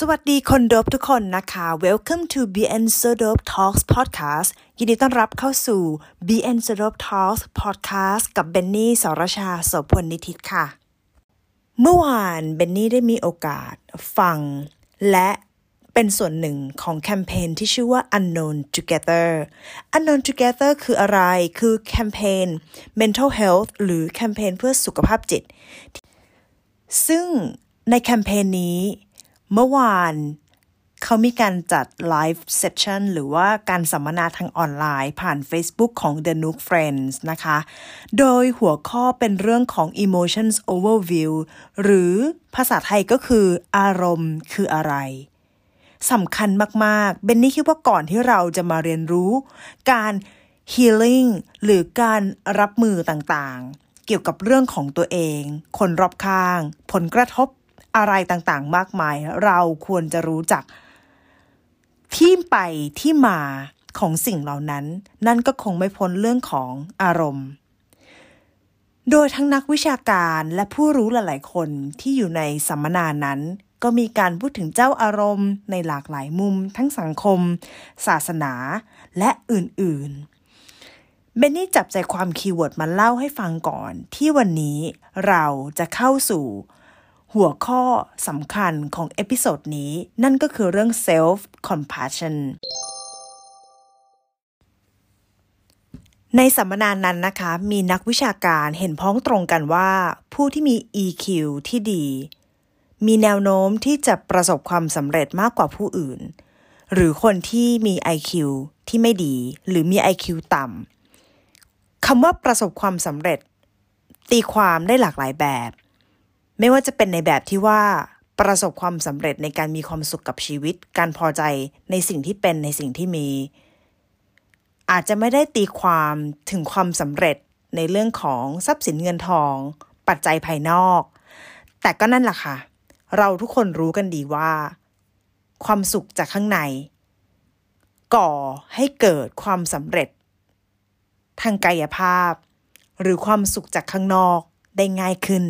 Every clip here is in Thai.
สวัสดีคนโดบทุกคนนะคะ Welcome to BN So Dope Talks Podcast ยินดีต้อนรับเข้าสู่ BN So Dope Talks Podcast กับเบนนี่สรชาโสพลนิธิค่ะ เมื่อวานเบนนี่ได้มีโอกาสฟัง และเป็นส่วนหนึ่งของแคมเปญที่ชื่อว่า Unknown Together Unknown Together คืออะไร คือแคมเปญ Mental Health หรือแคมเปญเพื่อสุขภาพจิต ซึ่งในแคมเปญนี้ เมื่อวานเขามีการจัดไลฟ์เซสชันหรือว่าการสัมมนาทางออนไลน์ผ่าน Facebook ของ The Nook Friends นะคะ โดยหัวข้อเป็นเรื่องของ emotions overview หรือภาษาไทยก็คืออารมณ์คืออะไรสำคัญมาก ๆ เบนนี่คิดว่าก่อนที่เราจะมาเรียนรู้ การ healing หรือการรับมือต่างๆ เกี่ยวกับเรื่องของตัวเอง คนรอบข้าง ผลกระทบ อะไรต่างๆ มากมาย เราควรจะรู้จักที่ไปที่มาของสิ่งเหล่านั้น นั่นก็คงไม่พ้นเรื่องของอารมณ์ โดยทั้งนักวิชาการและผู้รู้หลาย ๆ คนที่อยู่ในสัมมนานั้น ก็มีการพูดถึงเจ้าอารมณ์ในหลากหลายมุม ทั้งสังคม ศาสนาและอื่น ๆเบนนี่จับใจความ keyword มาเล่าให้ฟังก่อน ที่วันนี้เราจะเข้าสู่ หัวข้อสำคัญของ episode นี้ นั่นก็คือเรื่อง self compassion ในสัมมนานั้นนะคะ มีนักวิชาการเห็นพ้องตรงกันว่า ผู้ที่มี EQ ที่ดี มีแนวโน้มที่จะประสบความสำเร็จมากกว่าผู้อื่น หรือคนที่มี IQ ที่ไม่ดี หรือมี IQ ต่ำคำว่าประสบความสำเร็จ ตีความได้หลากหลายแบบ ไม่ว่าจะเป็นในแบบที่ว่า ประสบความสำเร็จในการมีความสุขกับชีวิต การพอใจในสิ่งที่เป็นในสิ่งที่มี อาจจะไม่ได้ตีความถึงความสำเร็จในเรื่องของทรัพย์สินเงินทอง ปัจจัยภายนอก แต่ก็นั่นแหละค่ะ เราทุกคนรู้กันดีว่า ความสุขจากข้างใน ก่อให้เกิดความสำเร็จ ทางกายภาพ หรือความสุขจากข้างนอกได้ง่ายขึ้น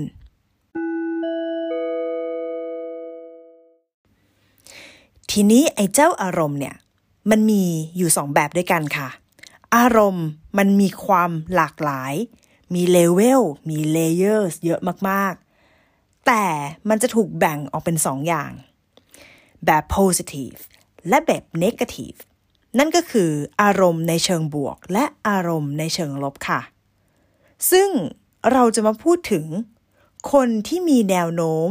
ทีนี้ไอ้เจ้าอารมณ์เนี่ยมันมีอยู่สองแบบด้วยกันค่ะ อารมณ์มันมีความหลากหลาย มีเลเวล มีเลเยอร์เยอะมากๆ แต่มันจะถูกแบ่งออกเป็นสองอย่าง แบบ positive และแบบ negative นั่นก็คืออารมณ์ในเชิงบวก และอารมณ์ในเชิงลบค่ะ ซึ่งเราจะมาพูดถึงคนที่มีแนวโน้ม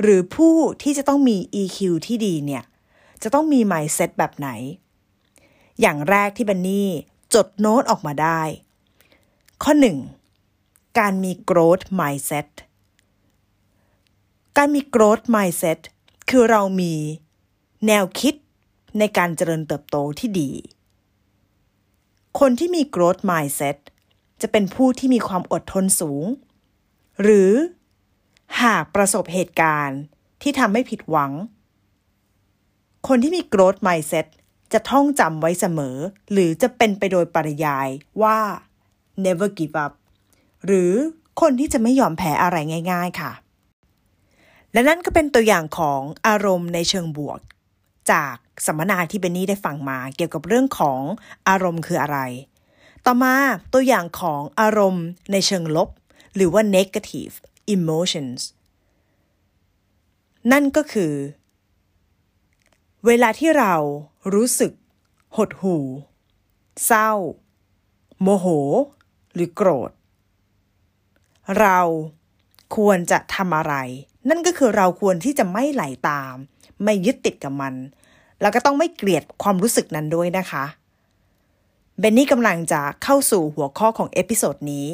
หรือผู้ที่จะต้องมี EQ ที่ดีเนี่ย จะต้องมี mindset แบบไหน อย่างแรกที่บันนี่จดโน้ตออกมาได้ ข้อ 1. การมี growth mindset การมี growth mindset คือเรามีแนวคิดในการเจริญเติบโตที่ดี คนที่มี growth mindset จะเป็นผู้ที่มีความอดทนสูง หรือหากประสบเหตุการณ์ที่ทำให้ผิดหวัง คนที่มี growth mindset จะท่องจำไว้เสมอ หรือจะเป็นไปโดยปริยายว่า never give up หรือคนที่จะไม่ยอมแพ้อะไรง่าย ๆ ค่ะ และนั่นก็เป็นตัวอย่างของอารมณ์ในเชิงบวก จากสัมมนาที่เบนนี่ได้ฟังมาเกี่ยวกับเรื่องของอารมณ์คืออะไร ต่อมาตัวอย่างของอารมณ์ในเชิงลบ หรือว่า negative emotions นั่นก็คือ เวลาที่เรารู้สึก หดหู่ เศร้า โมโห หรือโกรธ เราควรจะทำอะไร นั่นก็คือเราควรที่จะไม่ไหลตาม ไม่ยึดติดกับมัน แล้วก็ต้องไม่เกลียดความรู้สึกนั้นด้วยนะคะเบนนี่กำลังจะเข้าสู่หัวข้อของ episode นี้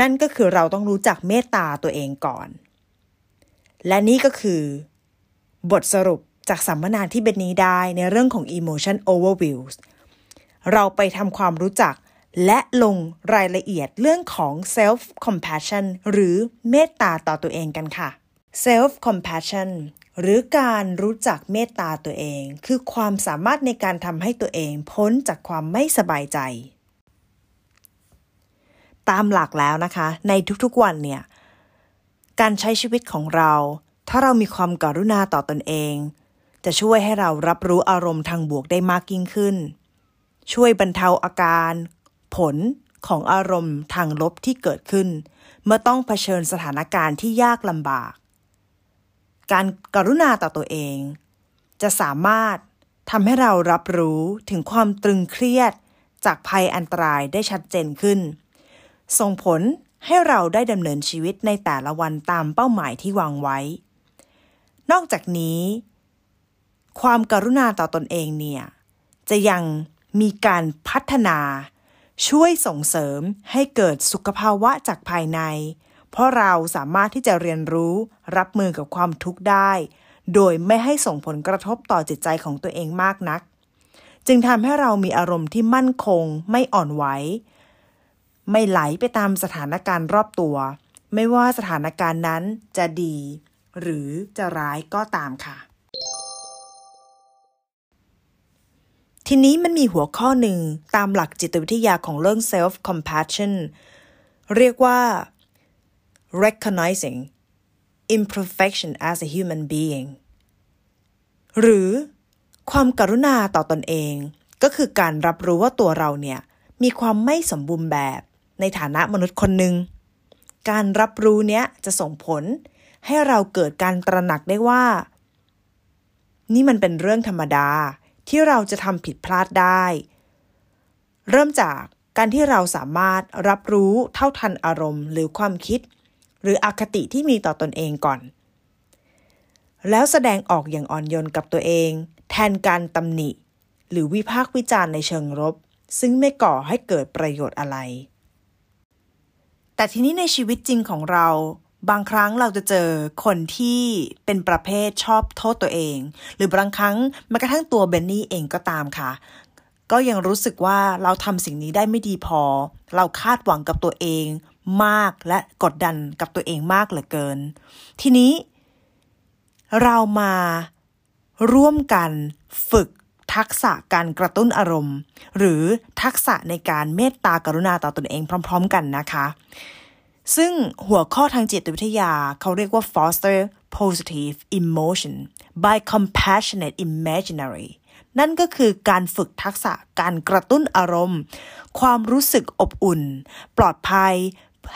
นั่นก็คือเราต้องรู้จักเมตตาตัวเองก่อน และนี่ก็คือ บทสรุป จากสัมมนาที่เบนนี้ได้ในเรื่องของ emotion overviews เราไปทำความรู้จักและลงรายละเอียดเรื่องของ self compassion หรือเมตตาต่อตัวเองกันค่ะ self compassion หรือการรู้จักเมตตาตัวเอง คือความสามารถในการทำให้ตัวเองพ้นจากความไม่สบายใจ ตามหลักแล้วนะคะ ในทุกๆวันเนี่ย การใช้ชีวิตของเรา ถ้าเรามีความกรุณาต่อตอนเอง จะช่วยให้เรารับรู้อารมณ์ทางบวกได้มากยิ่งขึ้น ช่วยบรรเทาอาการ ผลของอารมณ์ทางลบที่เกิดขึ้น เมื่อต้องเผชิญสถานการณ์ที่ยากลำบาก การกรุณาต่อตัวเอง จะสามารถทำให้เรารับรู้ถึงความตรึงเครียดจากภัยอันตรายได้ชัดเจนขึ้น ส่งผลให้เราได้ดำเนินชีวิตในแต่ละวันตามเป้าหมายที่วางไว้ นอกจากนี้ ความกรุณาต่อตอนเองเนี่ย จะยังมีการพัฒนา ช่วยส่งเสริมให้เกิดสุขภาวะจากภายใน เพราะเราสามารถที่จะเรียนรู้รับมือกับความทุกข์ได้ โดยไม่ให้ส่งผลกระทบต่อจิตใจของตัวเองมากนัก จึงทำให้เรามีอารมณ์ที่มั่นคง ไม่อ่อนไหวไม่ไหลไปตามสถานการณ์รอบตัว ไม่ว่าสถานการณ์นั้นจะดี หรือจะร้ายก็ตามค่ะ ทีนี้มันมีหัวข้อหนึ่งตามหลักจิตวิทยาของเรื่อง self compassion เรียกว่า recognizing imperfection as a human being หรือความกรุณาต่อตอนเอง ก็คือการรับรู้ว่าตัวเราเนี่ย มีความไม่สมบูรณ์แบบในฐานะมนุษย์คนหนึ่ง การรับรู้เนี้ยจะส่งผลให้เราเกิดการตระหนักได้ว่า นี่มันเป็นเรื่องธรรมดา ที่เราจะทำผิดพลาดได้ เริ่มจากการที่เราสามารถรับรู้เท่าทันอารมณ์หรือความคิด หรืออคติที่มีต่อตอนเองก่อน แล้วแสดงออกอย่างอ่อนโยนกับตัวเอง แทนการตำหนิ หรือวิพากษ์วิจารณ์ในเชิงรบซึ่งไม่ก่อให้เกิดประโยชน์อะไร แต่ทีนี้ในชีวิตจริงของเรา บางครั้งเราจะเจอคนที่เป็นประเภทชอบโทษตัวเอง หรือบางครั้งแม้กระทั่งตัวเบนนี่เองก็ตามค่ะ ก็ยังรู้สึกว่าเราทำสิ่งนี้ได้ไม่ดีพอ เราคาดหวังกับตัวเองมากและกดดันกับตัวเองมากเหลือเกิน ทีนี้ เรามาร่วมกันฝึกทักษะการกระตุ้นอารมณ์ หรือทักษะในการเมตตากรุณาต่อตนเองพร้อม ๆ กันนะคะ ซึ่งหัวข้อทางจิตวิทยาเขาเรียกว่า foster positive emotion by compassionate imaginary นั่นก็คือการฝึกทักษะการกระตุ้นอารมณ์ ความรู้สึกอบอุ่น ปลอดภัย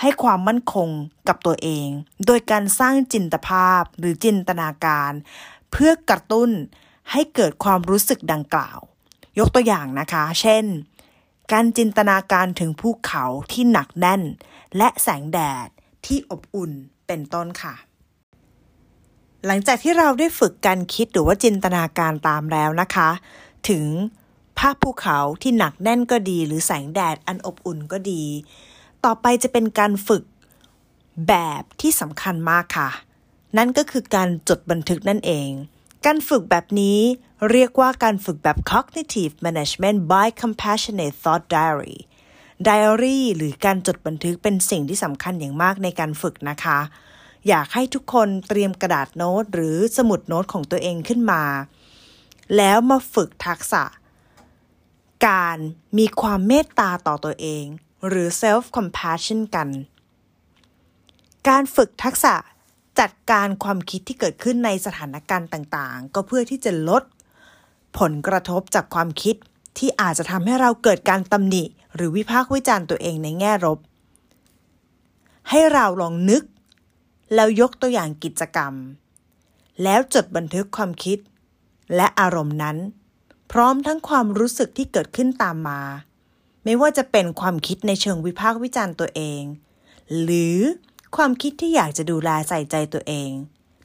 ให้ความมั่นคงกับตัวเอง โดยการสร้างจินตภาพหรือจินตนาการ เพื่อกระตุ้นให้เกิดความรู้สึกดังกล่าว ยกตัวอย่างนะคะ เช่น การจินตนาการถึงภูเขาที่หนักแน่น และแสงแดดที่อบอุ่นเป็นต้นค่ะ หลังจากที่เราได้ฝึกการคิดหรือว่าจินตนาการตามแล้วนะคะ ถึงภาพภูเขาที่หนักแน่นก็ดี หรือแสงแดดอันอบอุ่นก็ดี ต่อไปจะเป็นการฝึกแบบที่สำคัญมากค่ะ นั่นก็คือการจดบันทึกนั่นเอง การฝึกแบบนี้เรียกว่าการฝึกแบบ cognitive management by compassionate thought diary diary หรือการจดบันทึกเป็นสิ่งที่สำคัญอย่างมากในการฝึกนะคะ อยากให้ทุกคนเตรียมกระดาษโน้ตหรือสมุดโน้ตของตัวเองขึ้นมา แล้วมาฝึกทักษะ การมีความเมตตาต่อตัวเอง หรือ self compassion กัน การฝึกทักษะจัดการความคิดที่เกิดขึ้นในสถานการณ์ต่างๆ ก็เพื่อที่จะลดผลกระทบจากความคิดที่อาจจะทำให้เราเกิดการตำหนิ หรือวิพากษ์วิจารณ์ตัวเองในแง่ลบให้เราลองนึก แล้วยกตัวอย่างกิจกรรม แล้วจดบันทึกความคิด และอารมณ์นั้น พร้อมทั้งความรู้สึกที่เกิดขึ้นตามมา ไม่ว่าจะเป็นความคิดในเชิงวิพากษ์วิจารณ์ตัวเอง หรือความคิดที่อยากจะดูแลใส่ใจตัวเอง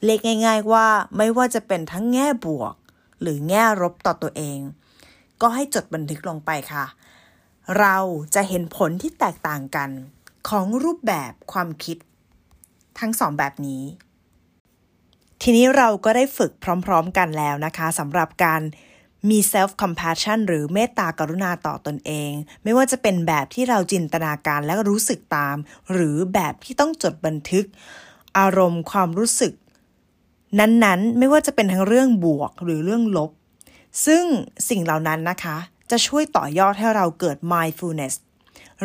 เล็กง่าย ๆว่าไม่ว่าจะเป็นทั้งแง่บวก หรือแง่ลบต่อตัวเอง ก็ให้จดบันทึกลงไปค่ะ เราจะเห็นผลที่แตกต่างกันของรูปแบบความคิด ทั้งสองแบบนี้ ทีนี้เราก็ได้ฝึกพร้อมๆกันแล้วนะคะสำหรับการมี self compassion หรือเมตตากรุณาต่อตอนเอง ไม่ว่าจะเป็นแบบที่เราจินตนาการและรู้สึกตาม หรือแบบที่ต้องจดบันทึก อารมณ์ความรู้สึก นั้นๆ ไม่ว่าจะเป็นทั้งเรื่องบวกหรือเรื่องลบ ซึ่งสิ่งเหล่านั้นนะคะ จะช่วยต่อยอดให้เราเกิด mindfulness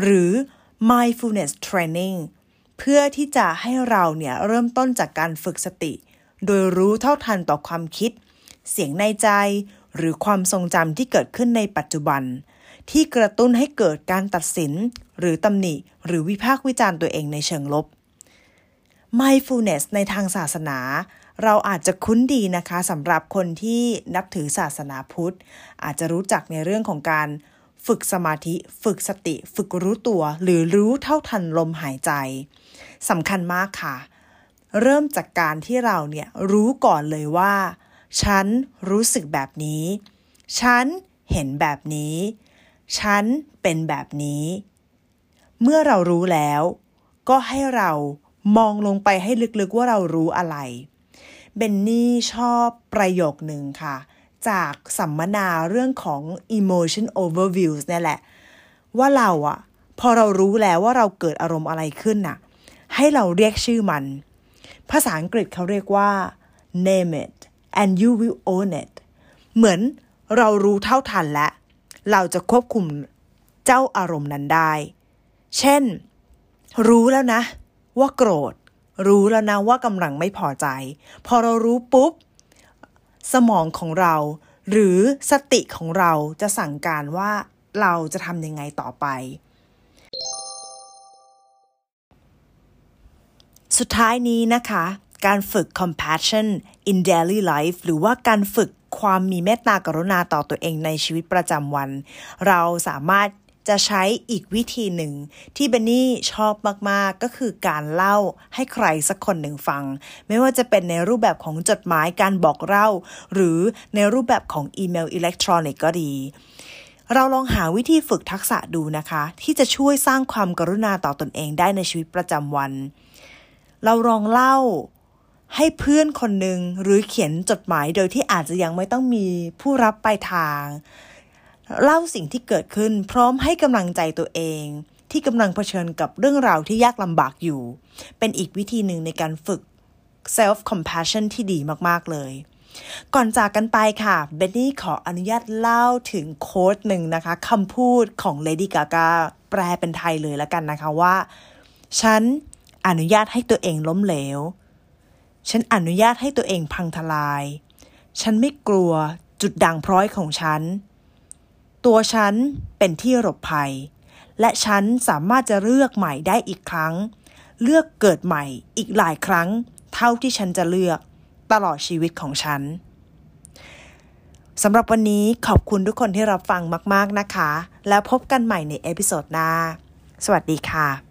หรือ mindfulness training เพื่อที่จะให้เราเนี่ยเริ่มต้นจากการฝึกสติ โดยรู้เท่าทันต่อความคิด เสียงในใจ หรือความทรงจำที่เกิดขึ้นในปัจจุบัน ที่กระตุ้นให้เกิดการตัดสิน หรือตำหนิ หรือวิพากษ์วิจารณ์ตัวเองในเชิงลบ mindfulness ในทางศาสนา เราอาจจะคุ้นดีนะคะสำหรับคนที่นับถือศาสนาพุทธ อาจจะรู้จักในเรื่องของการฝึกสมาธิ ฝึกสติ ฝึกรู้ตัว หรือรู้เท่าทันลมหายใจสำคัญมากค่ะ เริ่มจากการที่เราเนี่ยรู้ก่อนเลยว่า ฉันรู้สึกแบบนี้ ฉันเห็นแบบนี้ ฉันเป็นแบบนี้ เมื่อเรารู้แล้ว ก็ให้เรามองลงไปให้ลึกๆว่าเรารู้อะไร เบนนี่ชอบประโยคหนึ่งค่ะ จากสัมมนาเรื่องของ emotion overviews นี่แหละ ว่าเราอะพอเรารู้แล้วว่าเราเกิดอารมณ์อะไรขึ้นน่ะ ให้เราเรียกชื่อมัน ภาษาอังกฤษเขาเรียกว่า name it and you will own it เหมือนเรารู้เท่าทันและ เราจะควบคุมเจ้าอารมณ์นั้นได้ เช่น รู้แล้วนะ ว่าโกรธ รู้แล้วนะว่ากำลังไม่พอใจ พอเรารู้ปุ๊บ สมองของเรา หรือสติของเราจะสั่งการว่าเราจะทำยังไงต่อไป สุดท้ายนี้นะคะ การฝึก compassion in daily life หรือว่าการฝึกความมีเมตตากรุณาต่อตัวเองในชีวิตประจำวัน เราสามารถ จะใช้อีกวิธีหนึ่ง ที่เบนนี่ชอบมากๆ ก็คือการเล่าให้ใครสักคนหนึ่งฟัง ไม่ว่าจะเป็นในรูปแบบของจดหมายการบอกเล่า หรือในรูปแบบของอีเมลอิเล็กทรอนิกส์ก็ดีเราลองหาวิธีฝึกทักษะดูนะคะ ที่จะช่วยสร้างความกรุณาต่อตนเองได้ในชีวิตประจำวัน เราลองเล่าให้เพื่อนคนหนึ่งหรือเขียนจดหมายโดยที่อาจจะยังไม่ต้องมีผู้รับปลายทาง เล่าสิ่งที่เกิดขึ้นพร้อมให้กำลังใจตัวเอง ที่กำลังเผชิญกับเรื่องราวที่ยากลำบากอยู่ เป็นอีกวิธีหนึ่งในการฝึก self compassion ที่ดีมากๆเลยก่อนจากกันไปค่ะ เบนนี่ขออนุญาตเล่าถึงโค้ดหนึ่งนะคะคำพูดของ Lady Gaga แปลเป็นไทยเลยแล้วกันนะคะว่า ฉันอนุญาตให้ตัวเองล้มเหลว ฉันอนุญาตให้ตัวเองพังทลาย ฉันไม่กลัวจุดด่างพร้อยของฉัน ตัวฉันเป็นที่หลบภัย และฉันสามารถจะเลือกใหม่ได้อีกครั้ง เลือกเกิดใหม่อีกหลายครั้ง เท่าที่ฉันจะเลือกตลอดชีวิตของฉันสำหรับวันนี้ขอบคุณทุกคนที่รับฟังมาก ๆ นะคะ แล้วพบกันใหม่ใน episode หน้า สวัสดีค่ะ